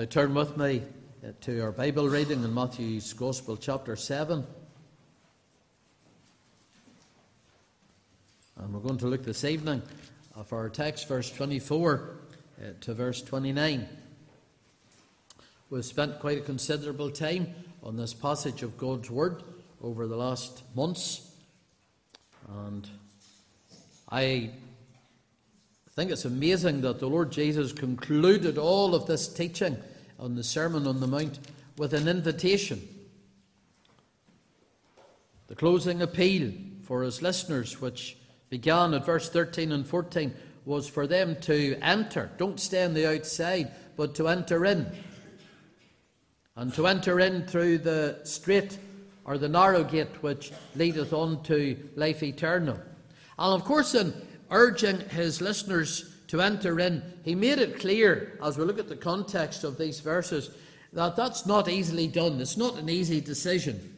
Now turn with me uh, to our Bible reading in Matthew's Gospel, chapter 7. And we're going to look this evening of our text, verse 24 uh, to verse 29. We've spent quite a considerable time on this passage of God's Word over the last months. And I think it's amazing that the Lord Jesus concluded all of this teaching on the Sermon on the Mount with an invitation. The closing appeal for his listeners, which began at verse 13 and 14, was for them to enter. Don't stay on the outside, but to enter in. And to enter in through the straight or the narrow gate which leadeth on to life eternal. And of course, in urging his listeners to enter in, he made it clear, as we look at the context of these verses, that that's not easily done. It's not an easy decision.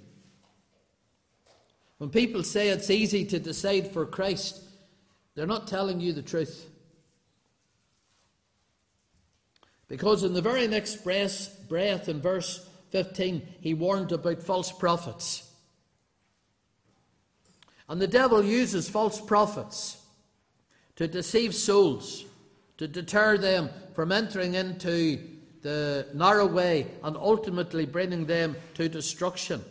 When people say it's easy to decide for Christ, they're not telling you the truth. Because in the very next breath, in verse 15, he warned about false prophets. And the devil uses false prophets to deceive souls, to deter them from entering into the narrow way and ultimately bringing them to destruction.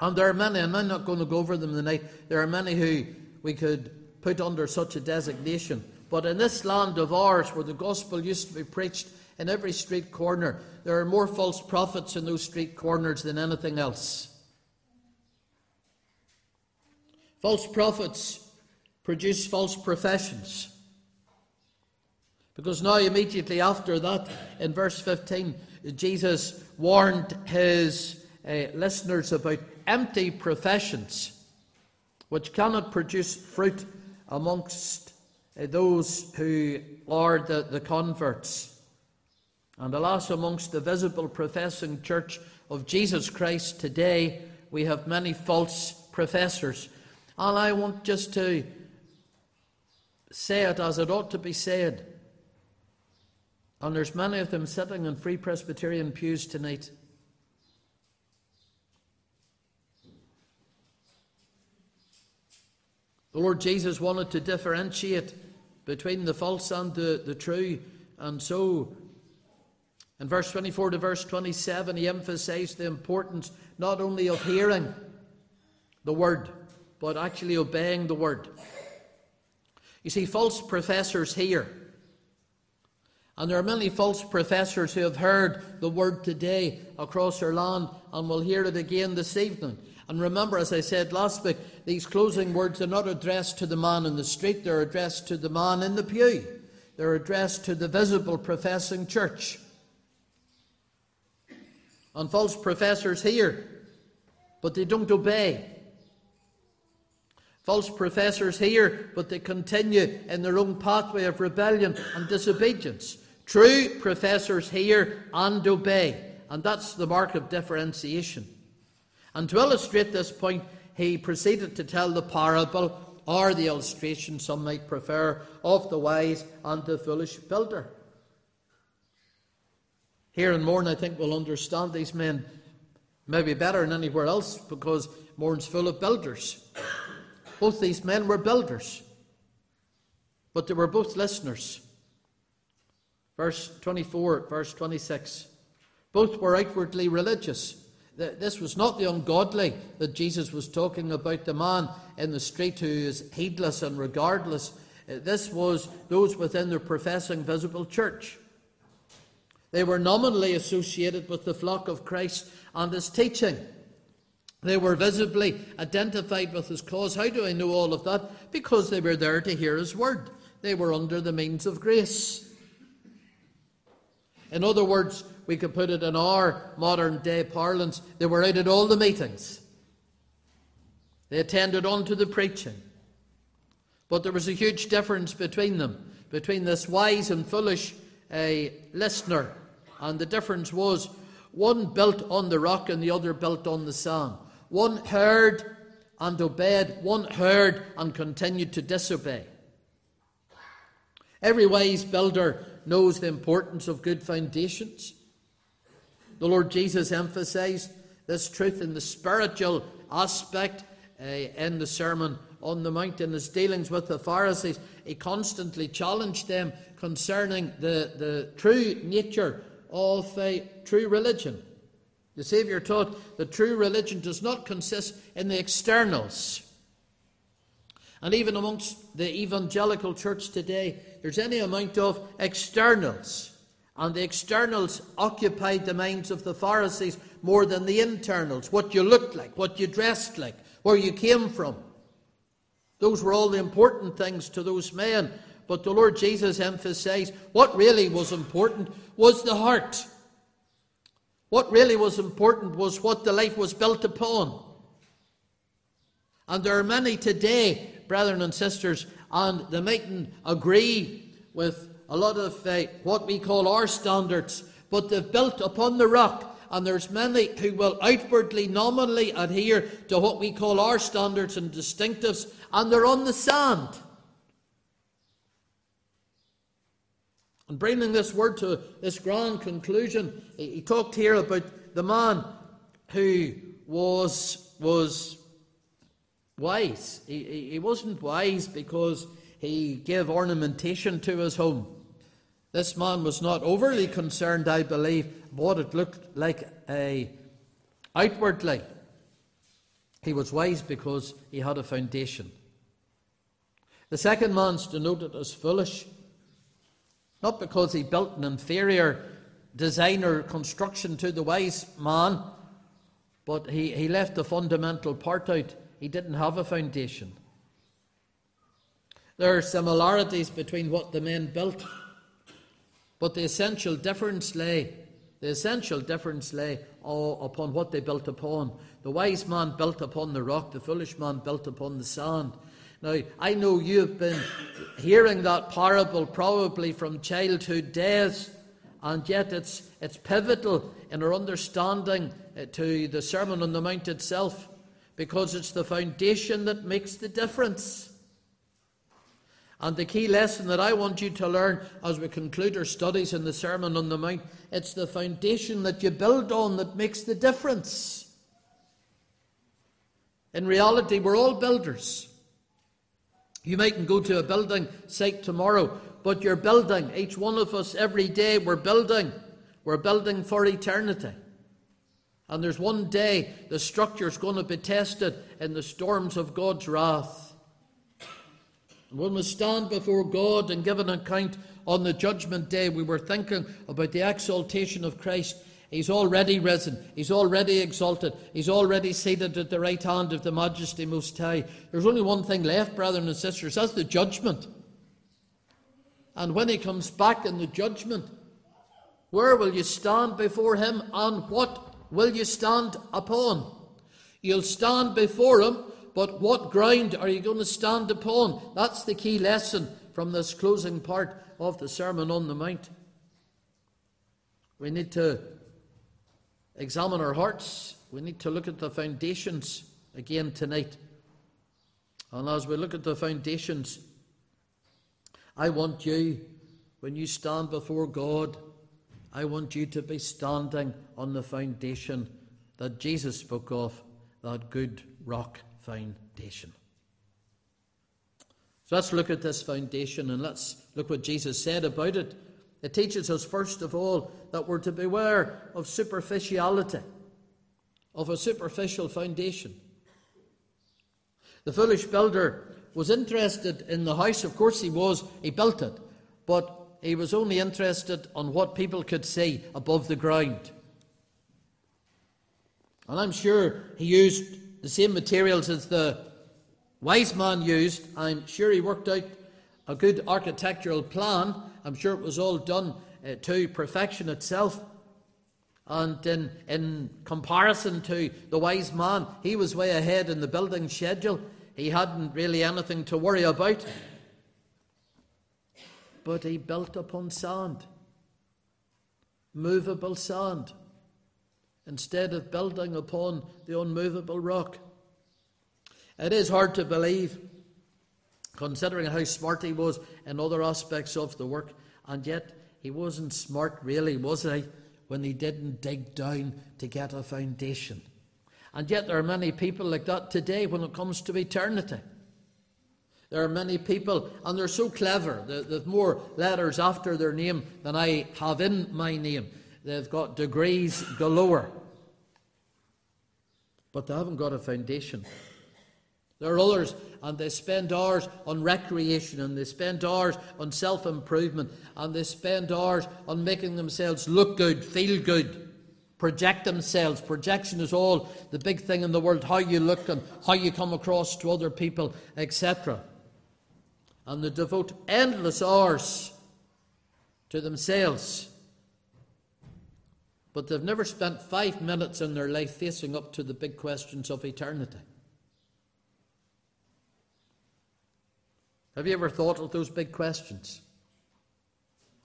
And there are many, and I'm not going to go over them tonight, there are many who we could put under such a designation. But in this land of ours, where the gospel used to be preached in every street corner, there are more false prophets in those street corners than anything else. False prophets produce false professions. Because now, immediately after that, in verse 15, Jesus warned his uh, listeners about empty professions which cannot produce fruit amongst uh, those who are the, the converts. And alas, amongst the visible professing church of Jesus Christ today, we have many false professors. And I want just to say it as it ought to be said. And there's many of them sitting in Free Presbyterian pews tonight. The Lord Jesus wanted to differentiate between the false and the, the true. And so, in verse 24 to verse 27, he emphasized the importance not only of hearing the word, but actually obeying the word. You see, false professors hear, and there are many false professors who have heard the word today across our land and will hear it again this evening. And remember, as I said last week, these closing words are not addressed to the man in the street, they're addressed to the man in the pew. They're addressed to the visible professing church. And false professors hear, but they don't obey. False professors hear, but they continue in their own pathway of rebellion and disobedience. True professors hear and obey, and that's the mark of differentiation. And to illustrate this point, he proceeded to tell the parable, or the illustration, some might prefer, of the wise and the foolish builder. Here in Mourne, I think we'll understand these men maybe better than anywhere else because Mourne's full of builders. Both these men were builders, but they were both listeners. Verse 24, verse 26. Both were outwardly religious. This was not the ungodly that Jesus was talking about, the man in the street who is heedless and regardless. This was those within the professing visible church. They were nominally associated with the flock of Christ and his teaching. They were visibly identified with his cause. How do I know all of that? Because they were there to hear his word. They were under the means of grace. In other words, we could put it in our modern day parlance, they were out at all the meetings. They attended on to the preaching. But there was a huge difference between them, between this wise and foolish uh, listener. And the difference was one built on the rock and the other built on the sand. One heard and obeyed, one heard and continued to disobey. Every wise builder knows the importance of good foundations. The Lord Jesus emphasized this truth in the spiritual aspect uh, in the Sermon on the Mount in his dealings with the Pharisees. He constantly challenged them concerning the, the true nature of a true religion. The Saviour taught that true religion does not consist in the externals. And even amongst the evangelical church today, there's any amount of externals. And the externals occupied the minds of the Pharisees more than the internals what you looked like, what you dressed like, where you came from. Those were all the important things to those men. But the Lord Jesus emphasized what really was important was the heart. What really was important was what the life was built upon. And there are many today, brethren and sisters, and they mightn't agree with a lot of uh, what we call our standards, but they've built upon the rock. And there's many who will outwardly, nominally adhere to what we call our standards and distinctives, and they're on the sand. And bringing this word to this grand conclusion, he talked here about the man who was, was wise. He, he wasn't wise because he gave ornamentation to his home. This man was not overly concerned, I believe, what it looked like a, outwardly. He was wise because he had a foundation. The second man's denoted as foolish not because he built an inferior designer construction to the wise man, but he, he left the fundamental part out. He didn't have a foundation. There are similarities between what the men built, but the essential difference lay, the essential difference lay upon what they built upon. The wise man built upon the rock, the foolish man built upon the sand. Now, I know you've been hearing that parable probably from childhood days, and yet it's, it's pivotal in our understanding uh, to the Sermon on the Mount itself, because it's the foundation that makes the difference. And the key lesson that I want you to learn as we conclude our studies in the Sermon on the Mount, it's the foundation that you build on that makes the difference. In reality, we're all builders. You mightn't go to a building site tomorrow, but you're building. Each one of us, every day, we're building. We're building for eternity. And there's one day the structure's going to be tested in the storms of God's wrath. And when we stand before God and give an account on the judgment day, we were thinking about the exaltation of Christ He's already risen. He's already exalted. He's already seated at the right hand of the Majesty Most High. There's only one thing left, brothers and sisters that's the judgment. And when he comes back in the judgment, where will you stand before him and what will you stand upon? You'll stand before him, but what ground are you going to stand upon? That's the key lesson from this closing part of the Sermon on the Mount. We need to examine our hearts. We need to look at the foundations again tonight. And as we look at the foundations, I want you, when you stand before God, I want you to be standing on the foundation that Jesus spoke of, that good rock foundation. So let's look at this foundation and let's look what Jesus said about it it teaches us, first of all, that we're to beware of superficiality, of a superficial foundation. The foolish builder was interested in the house. Of course, he was. He built it. But he was only interested on what people could see above the ground. And I'm sure he used the same materials as the wise man used. I'm sure he worked out a good architectural plan I'm sure it was all done uh, to perfection itself. And in, in comparison to the wise man, he was way ahead in the building schedule. He hadn't really anything to worry about. But he built upon sand, movable sand, instead of building upon the unmovable rock. It is hard to believe considering how smart he was in other aspects of the work, and yet he wasn't smart, really, was he, when he didn't dig down to get a foundation. And yet, there are many people like that today when it comes to eternity. There are many people, and they're so clever. They've more letters after their name than I have in my name. They've got degrees galore. But they haven't got a foundation. There are others, and they spend hours on recreation, and they spend hours on self improvement, and they spend hours on making themselves look good, feel good, project themselves. Projection is all the big thing in the world how you look and how you come across to other people, etc. And they devote endless hours to themselves. But they've never spent five minutes in their life facing up to the big questions of eternity. Have you ever thought of those big questions?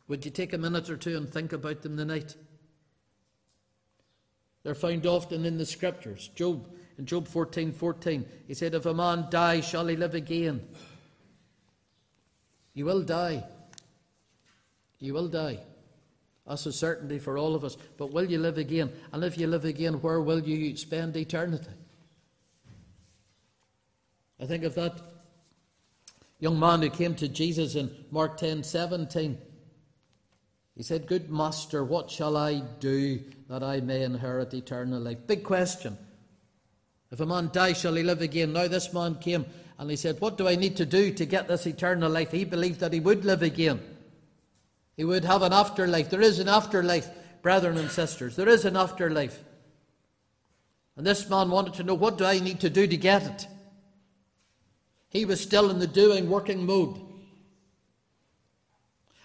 Would you take a minute or two and think about them tonight? They're found often in the scriptures. Job, in Job 14 14, he said, If a man die, shall he live again? You will die. You will die. That's a certainty for all of us. But will you live again? And if you live again, where will you spend eternity? I think of that young man who came to Jesus in Mark 10 17. He said, Good master, what shall I do that I may inherit eternal life? Big question. If a man dies, shall he live again? Now, this man came and he said, What do I need to do to get this eternal life? He believed that he would live again. He would have an afterlife. There is an afterlife, brethren and sisters. There is an afterlife. And this man wanted to know, What do I need to do to get it? He was still in the doing, working mode.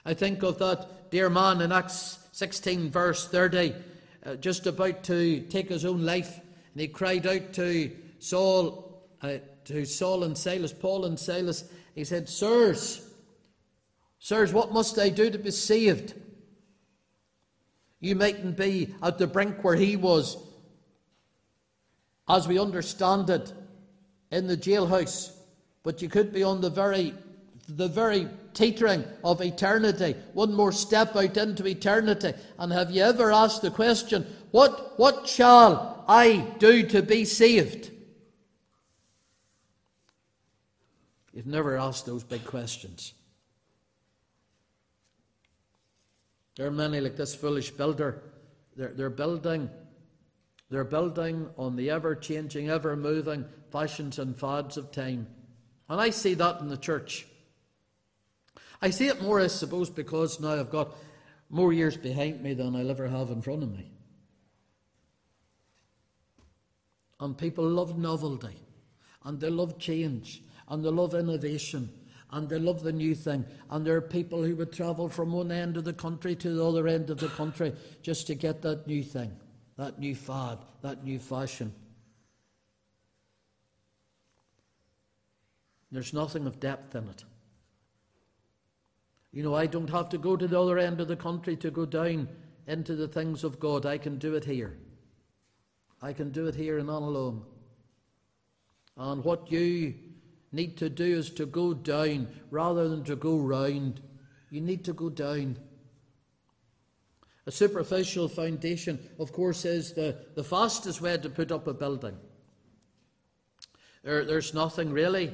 I think of that dear man in Acts 16, verse 30, uh, just about to take his own life, and he cried out to Saul, uh, to Saul and Silas, Paul and Silas. He said, Sirs, sirs, what must I do to be saved? You mightn't be at the brink where he was, as we understand it, in the jailhouse but you could be on the very, the very teetering of eternity, one more step out into eternity. And have you ever asked the question, what, what shall I do to be saved? You've never asked those big questions. There are many like this foolish builder. They're, they're building. They're building on the ever changing, ever moving fashions and fads of time. And I see that in the church. I see it more, I suppose, because now I've got more years behind me than I'll ever have in front of me. And people love novelty, and they love change, and they love innovation, and they love the new thing. And there are people who would travel from one end of the country to the other end of the country just to get that new thing, that new fad, that new fashion. There's nothing of depth in it. You know, I don't have to go to the other end of the country to go down into the things of God. I can do it here. I can do it here and on alone. And what you need to do is to go down rather than to go round. You need to go down. A superficial foundation, of course, is the, the fastest way to put up a building. There, there's nothing really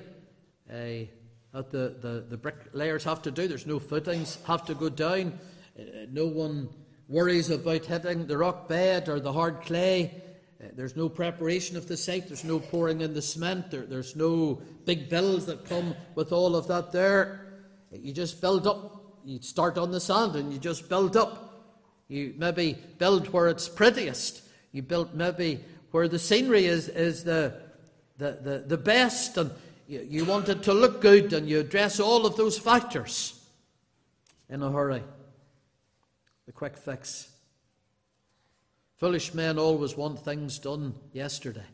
uh, that the, the, the bricklayers have to do. There's no footings, have to go down. Uh, no one worries about hitting the rock bed or the hard clay. Uh, there's no preparation of the site. There's no pouring in the cement. There, there's no big bills that come with all of that there. You just build up. You start on the sand and you just build up. You maybe build where it's prettiest. You build maybe where the scenery is, is the, the, the, the best. And you, you want it to look good and you address all of those factors in a hurry. The quick fix. Foolish men always want things done yesterday.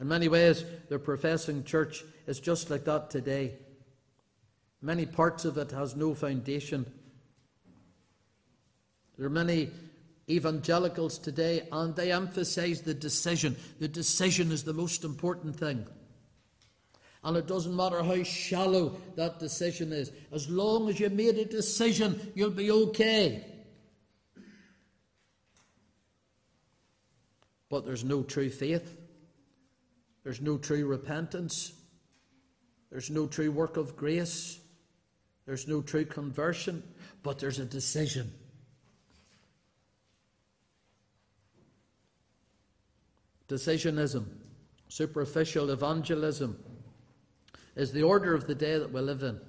In many ways, the professing church is just like that today. Many parts of it has no foundation. There are many evangelicals today, and they emphasize the decision. The decision is the most important thing. And it doesn't matter how shallow that decision is. As long as you made a decision, you'll be okay. But there's no true faith. There's no true repentance. There's no true work of grace. There's no true conversion. But there's a decision. Decisionism, superficial evangelism, is the order of the day that we live in.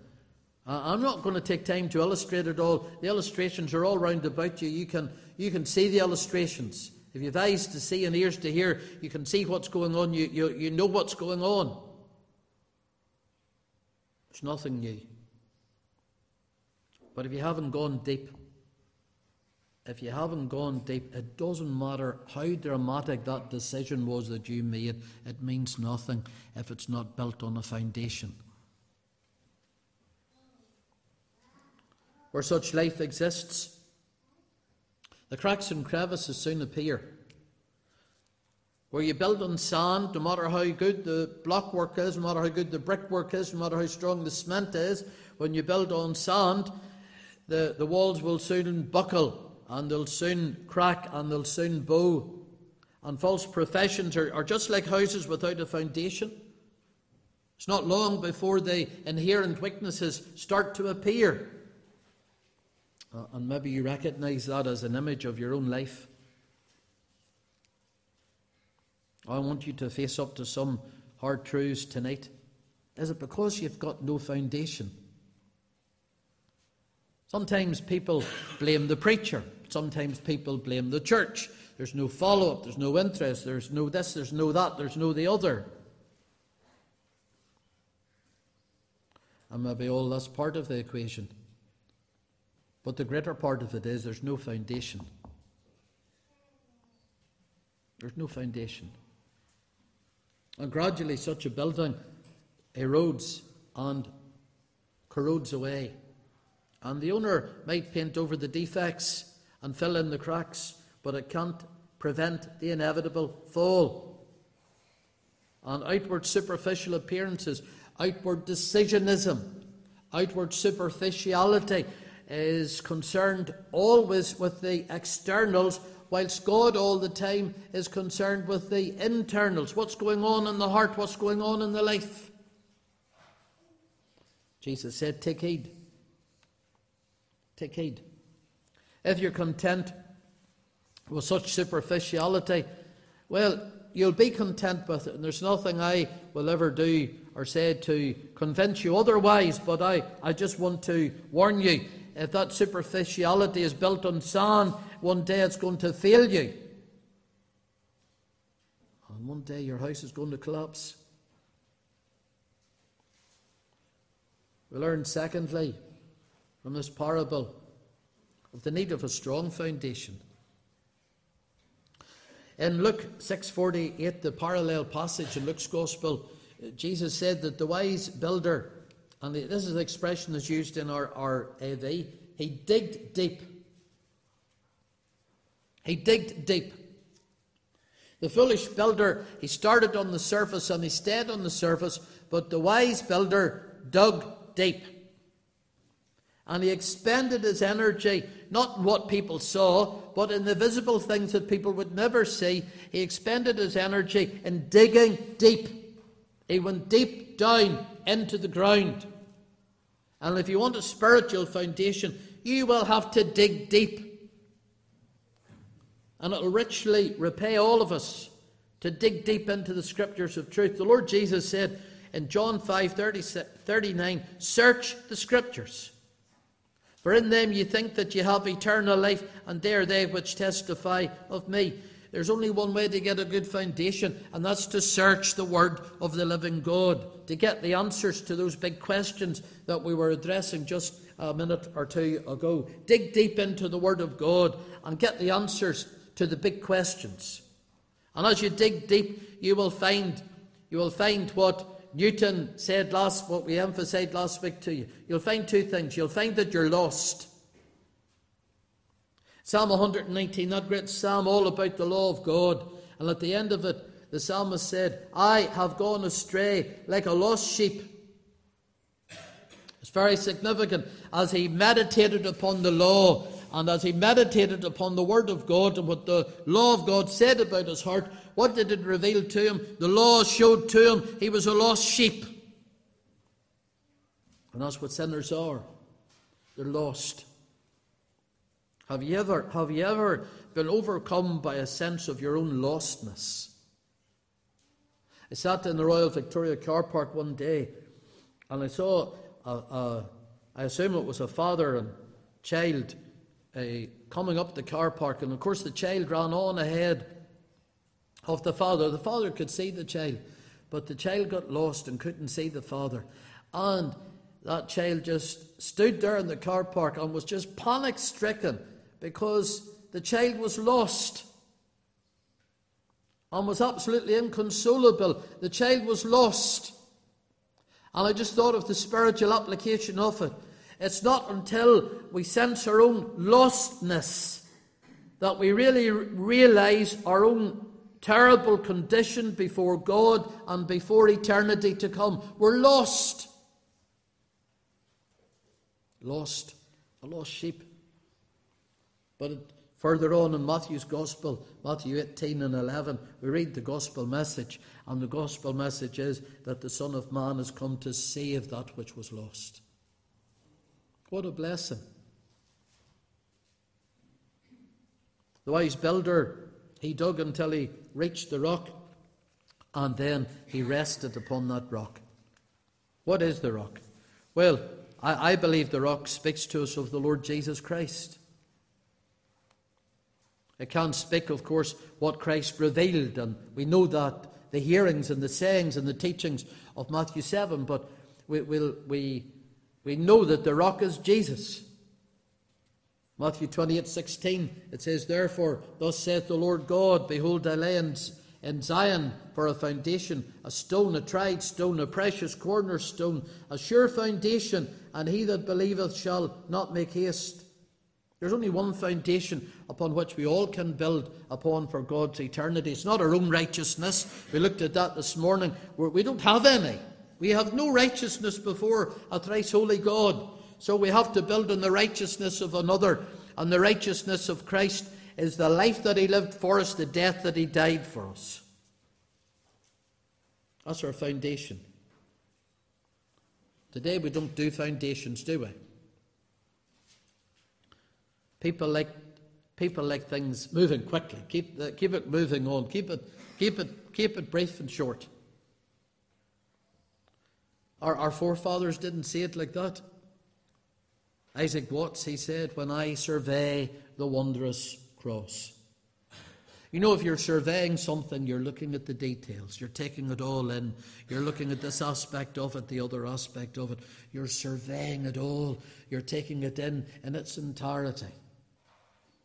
I'm not going to take time to illustrate it all. The illustrations are all round about you. You can, you can see the illustrations. If you've eyes to see and ears to hear, you can see what's going on. You, you, you know what's going on. It's nothing new. But if you haven't gone deep, if you haven't gone deep, it doesn't matter how dramatic that decision was that you made, it means nothing if it's not built on a foundation. Where such life exists, the cracks and crevices soon appear. Where you build on sand, no matter how good the blockwork is, no matter how good the brickwork is, no matter how strong the cement is, when you build on sand, the, the walls will soon buckle and they'll soon crack and they'll soon bow. And false professions are, are just like houses without a foundation. It's not long before the inherent weaknesses start to appear. Uh, and maybe you recognize that as an image of your own life. I want you to face up to some hard truths tonight. Is it because you've got no foundation? Sometimes people blame the preacher. Sometimes people blame the church. There's no follow up, there's no interest, there's no this, there's no that, there's no the other. And maybe all that's part of the equation. But the greater part of it is there's no foundation. There's no foundation. And gradually, such a building erodes and corrodes away. And the owner might paint over the defects and fill in the cracks, but it can't prevent the inevitable fall. And outward superficial appearances, outward decisionism, outward superficiality is concerned always with the externals, whilst God all the time is concerned with the internals. What's going on in the heart? What's going on in the life? Jesus said, Take heed. Take heed. If you're content with such superficiality, well, you'll be content with it, and there's nothing I will ever do or say to convince you otherwise, but I, I just want to warn you if that superficiality is built on sand, one day it's going to fail you. And one day your house is going to collapse. We learn, secondly, from this parable of the need of a strong foundation. In Luke 6:48, the parallel passage in Luke's Gospel, Jesus said that the wise builder, and this is the expression that's used in our, our AV, he digged deep. He digged deep. The foolish builder, he started on the surface and he stayed on the surface, but the wise builder dug deep. And he expended his energy not what people saw, but in the visible things that people would never see. He expended his energy in digging deep. He went deep down into the ground. And if you want a spiritual foundation, you will have to dig deep. And it will richly repay all of us to dig deep into the scriptures of truth. The Lord Jesus said in John 5 30, 39, Search the scriptures for in them you think that you have eternal life, and they are they which testify of me. There's only one way to get a good foundation, and that's to search the Word of the living God, to get the answers to those big questions that we were addressing just a minute or two ago. Dig deep into the Word of God and get the answers to the big questions. And as you dig deep, you will find you will find what Newton said last, what we emphasized last week to you. You'll find two things. You'll find that you're lost. Psalm 119, that great psalm all about the law of God. And at the end of it, the psalmist said, I have gone astray like a lost sheep. It's very significant as he meditated upon the law and as he meditated upon the Word of God and what the law of God said about his heart. What did it reveal to him? The law showed to him he was a lost sheep. And that's what sinners are. They're lost. Have you ever, have you ever been overcome by a sense of your own lostness? I sat in the Royal Victoria car park one day and I saw, a, a, I assume it was a father and child uh, coming up the car park, and of course the child ran on ahead of the father. The father could see the child, but the child got lost and couldn't see the father. And that child just stood there in the car park and was just panic stricken because the child was lost and was absolutely inconsolable. The child was lost. And I just thought of the spiritual application of it. It's not until we sense our own lostness that we really realize our own terrible condition before God and before eternity to come. We're lost lost, a lost sheep. But further on in Matthew's Gospel, Matthew 18 and 11, we read the Gospel message, and the Gospel message is that the Son of Man has come to save that which was lost. What a blessing. The wise builder, he dug until he reached the rock, and then he rested upon that rock. What is the rock? Well, I, I believe the rock speaks to us of the Lord Jesus Christ. It can speak, of course, what Christ revealed, and we know that the hearings and the sayings and the teachings of Matthew 7, but we, we'll, we, we know that the rock is Jesus. Matthew 28 16, it says, Therefore, thus saith the Lord God, Behold, I lay in in Zion for a foundation, a stone, a tried stone, a precious cornerstone, a sure foundation, and he that believeth shall not make haste. There's only one foundation upon which we all can build upon for God's eternity. It's not our own righteousness. We looked at that this morning. We don't have any. We have no righteousness before a thrice holy God. So we have to build on the righteousness of another. And the righteousness of Christ is the life that he lived for us, the death that he died for us. That's our foundation. Today we don't do foundations, do we? People like people like things moving quickly. Keep the, keep it moving on. Keep it keep it keep it brief and short. Our, our forefathers didn't see it like that. Isaac Watts, he said, When I survey the wondrous cross. You know, if you're surveying something, you're looking at the details, you're taking it all in, you're looking at this aspect of it, the other aspect of it, you're surveying it all, you're taking it in in its entirety.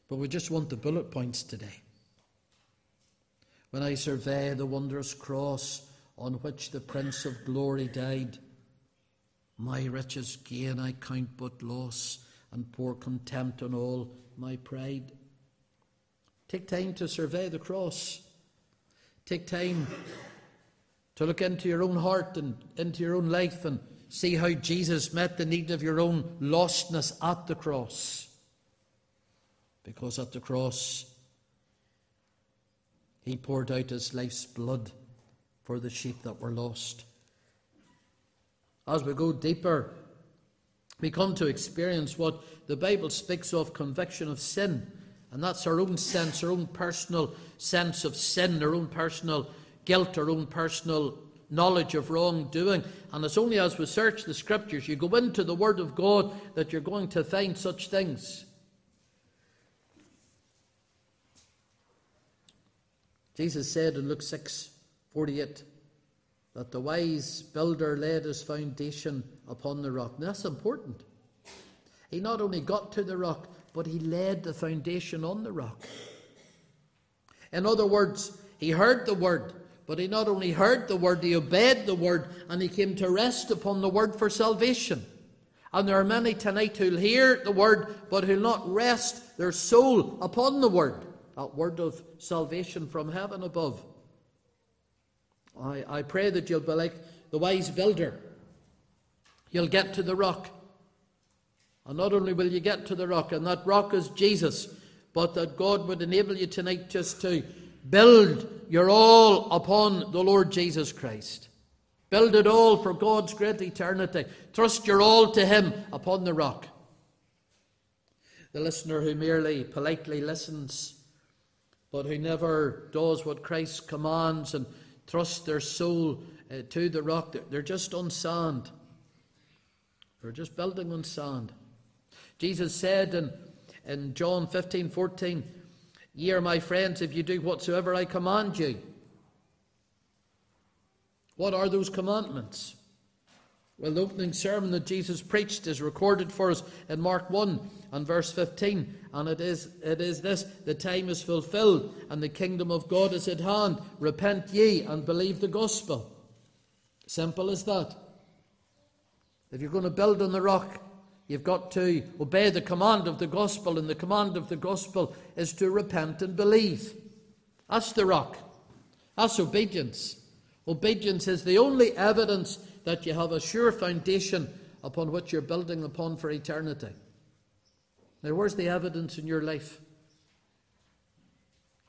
But we just want the bullet points today. When I survey the wondrous cross on which the Prince of Glory died, my riches gain I count but loss, and pour contempt on all my pride. Take time to survey the cross. Take time to look into your own heart and into your own life and see how Jesus met the need of your own lostness at the cross. Because at the cross, he poured out his life's blood for the sheep that were lost. As we go deeper, we come to experience what the Bible speaks of conviction of sin and that's our own sense, our own personal sense of sin, our own personal guilt, our own personal knowledge of wrongdoing. And it's only as we search the scriptures, you go into the Word of God, that you're going to find such things. Jesus said in Luke 6 48 that the wise builder laid his foundation upon the rock. that's important. He not only got to the rock, but he laid the foundation on the rock. In other words, he heard the word, but he not only heard the word, he obeyed the word, and he came to rest upon the word for salvation. And there are many tonight who'll hear the word, but who'll not rest their soul upon the word, that word of salvation from heaven above. I, I pray that you'll be like the wise builder. You'll get to the rock. And not only will you get to the rock, and that rock is Jesus, but that God would enable you tonight just to build your all upon the Lord Jesus Christ. Build it all for God's great eternity. Trust your all to Him upon the rock. The listener who merely politely listens, but who never does what Christ commands and trusts their soul uh, to the rock, they're just on sand. They're just building on sand. Jesus said in, in John 15 14, Ye are my friends if you do whatsoever I command you. What are those commandments? Well, the opening sermon that Jesus preached is recorded for us in Mark 1 and verse 15. And it is, it is this the time is fulfilled, and the kingdom of God is at hand. Repent ye and believe the gospel. Simple as that. If you're going to build on the rock, you've got to obey the command of the gospel, and the command of the gospel is to repent and believe. That's the rock. That's obedience. Obedience is the only evidence that you have a sure foundation upon which you're building upon for eternity. Now, where's the evidence in your life?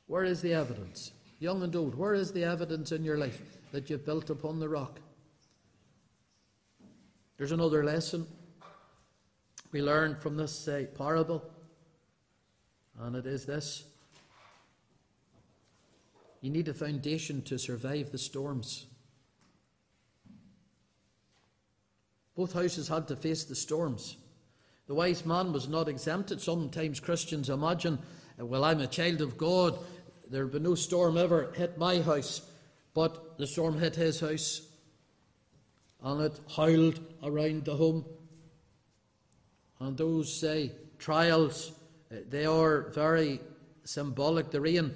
Where is the evidence? Young and old, where is the evidence in your life that you've built upon the rock? There's another lesson we learn from this uh, parable, and it is this you need a foundation to survive the storms. Both houses had to face the storms. The wise man was not exempted. Sometimes Christians imagine, well, I'm a child of God, there'll be no storm ever hit my house. But the storm hit his house, and it howled around the home. And those say trials, uh, they are very symbolic. The rain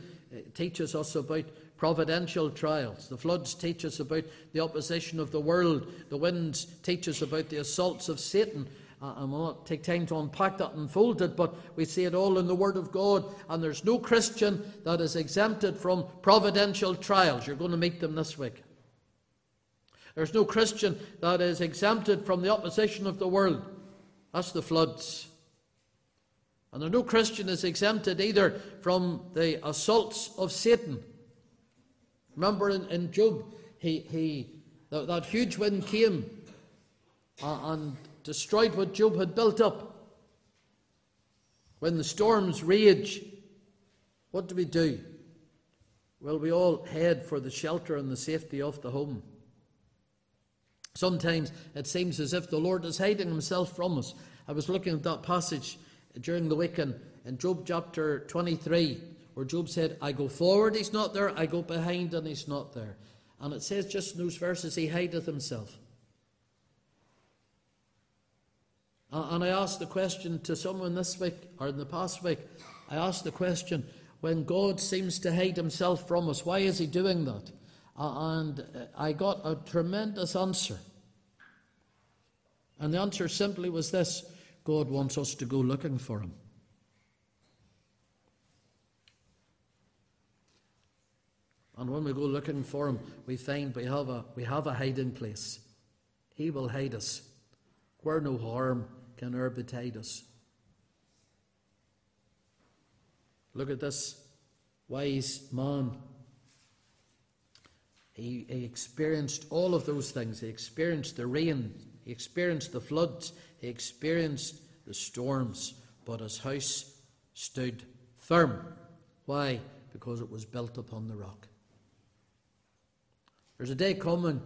teaches us about providential trials. The floods teach us about the opposition of the world. The winds teach us about the assaults of Satan. Uh, I will not take time to unpack that and unfold it, but we see it all in the Word of God. And there's no Christian that is exempted from providential trials. You're going to meet them this week. There's no Christian that is exempted from the opposition of the world. That's the floods. And there no Christian is exempted either from the assaults of Satan. Remember in, in Job, he, he, that, that huge wind came uh, and destroyed what Job had built up. When the storms rage, what do we do? Well, we all head for the shelter and the safety of the home. Sometimes it seems as if the Lord is hiding himself from us. I was looking at that passage during the week in, in Job chapter 23, where Job said, I go forward, he's not there, I go behind, and he's not there. And it says just in those verses, he hideth himself. And I asked the question to someone this week, or in the past week, I asked the question, when God seems to hide himself from us, why is he doing that? And uh, I got a tremendous answer. And the answer simply was this God wants us to go looking for him. And when we go looking for him, we find we have a, we have a hiding place. He will hide us where no harm can ever betide us. Look at this wise man. He, he experienced all of those things. He experienced the rain, he experienced the floods, he experienced the storms, but his house stood firm. Why? Because it was built upon the rock. There's a day coming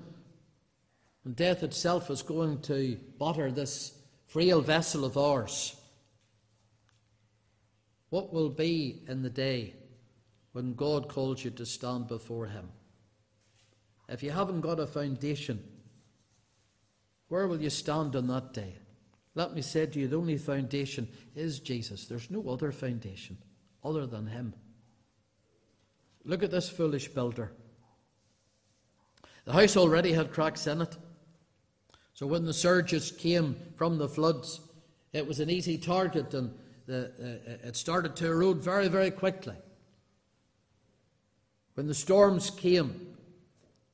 when death itself is going to batter this frail vessel of ours. What will be in the day when God calls you to stand before Him? If you haven't got a foundation, where will you stand on that day? Let me say to you, the only foundation is Jesus. There's no other foundation other than Him. Look at this foolish builder. The house already had cracks in it. So when the surges came from the floods, it was an easy target and the, uh, it started to erode very, very quickly. When the storms came,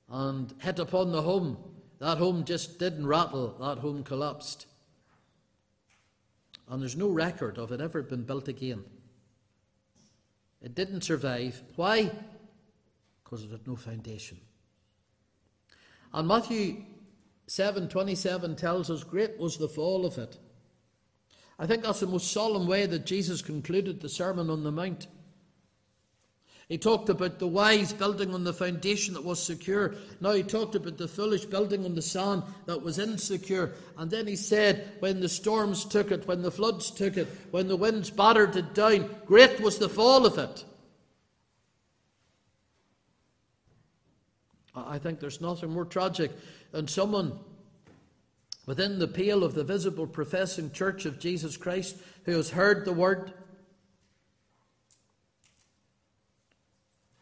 and hit upon the home, that home just didn't rattle, that home collapsed. And there's no record of it ever being built again. It didn't survive. Why? Because it had no foundation. And Matthew 7:27 tells us great was the fall of it. I think that's the most solemn way that Jesus concluded the Sermon on the Mount. He talked about the wise building on the foundation that was secure. Now he talked about the foolish building on the sand that was insecure. And then he said, when the storms took it, when the floods took it, when the winds battered it down, great was the fall of it. I think there's nothing more tragic than someone within the pale of the visible professing church of Jesus Christ who has heard the word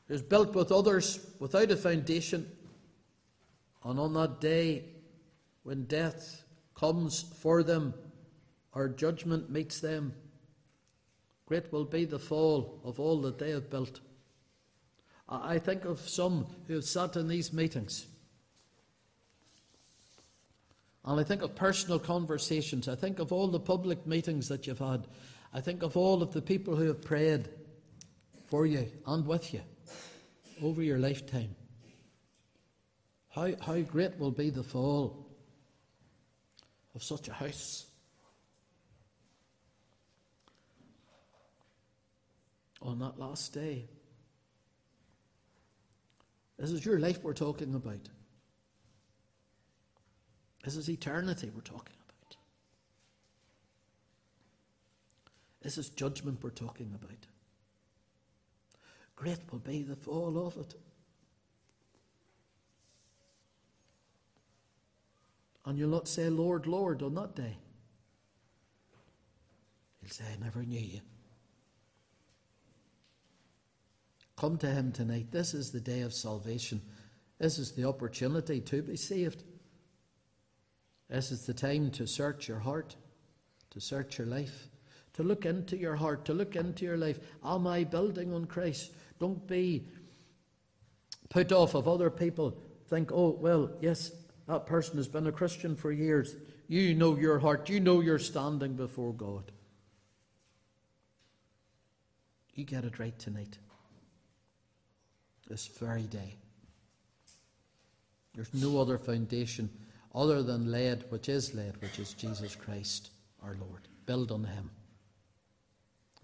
is built with others without a foundation. And on that day, when death comes for them, our judgment meets them, great will be the fall of all that they have built. I think of some who have sat in these meetings. And I think of personal conversations. I think of all the public meetings that you've had. I think of all of the people who have prayed for you and with you over your lifetime. How, how great will be the fall of such a house. On that last day. This is your life we're talking about. This is eternity we're talking about. This is judgment we're talking about. Great will be the fall of it. And you'll not say, Lord, Lord, on that day. He'll say, I never knew you. Come to Him tonight. This is the day of salvation. This is the opportunity to be saved. This is the time to search your heart, to search your life, to look into your heart, to look into your life. Am I building on Christ? Don't be put off of other people. Think, oh, well, yes, that person has been a Christian for years. You know your heart, you know you're standing before God. You get it right tonight, this very day. There's no other foundation other than laid, which is laid, which is Jesus Christ our Lord. Build on Him.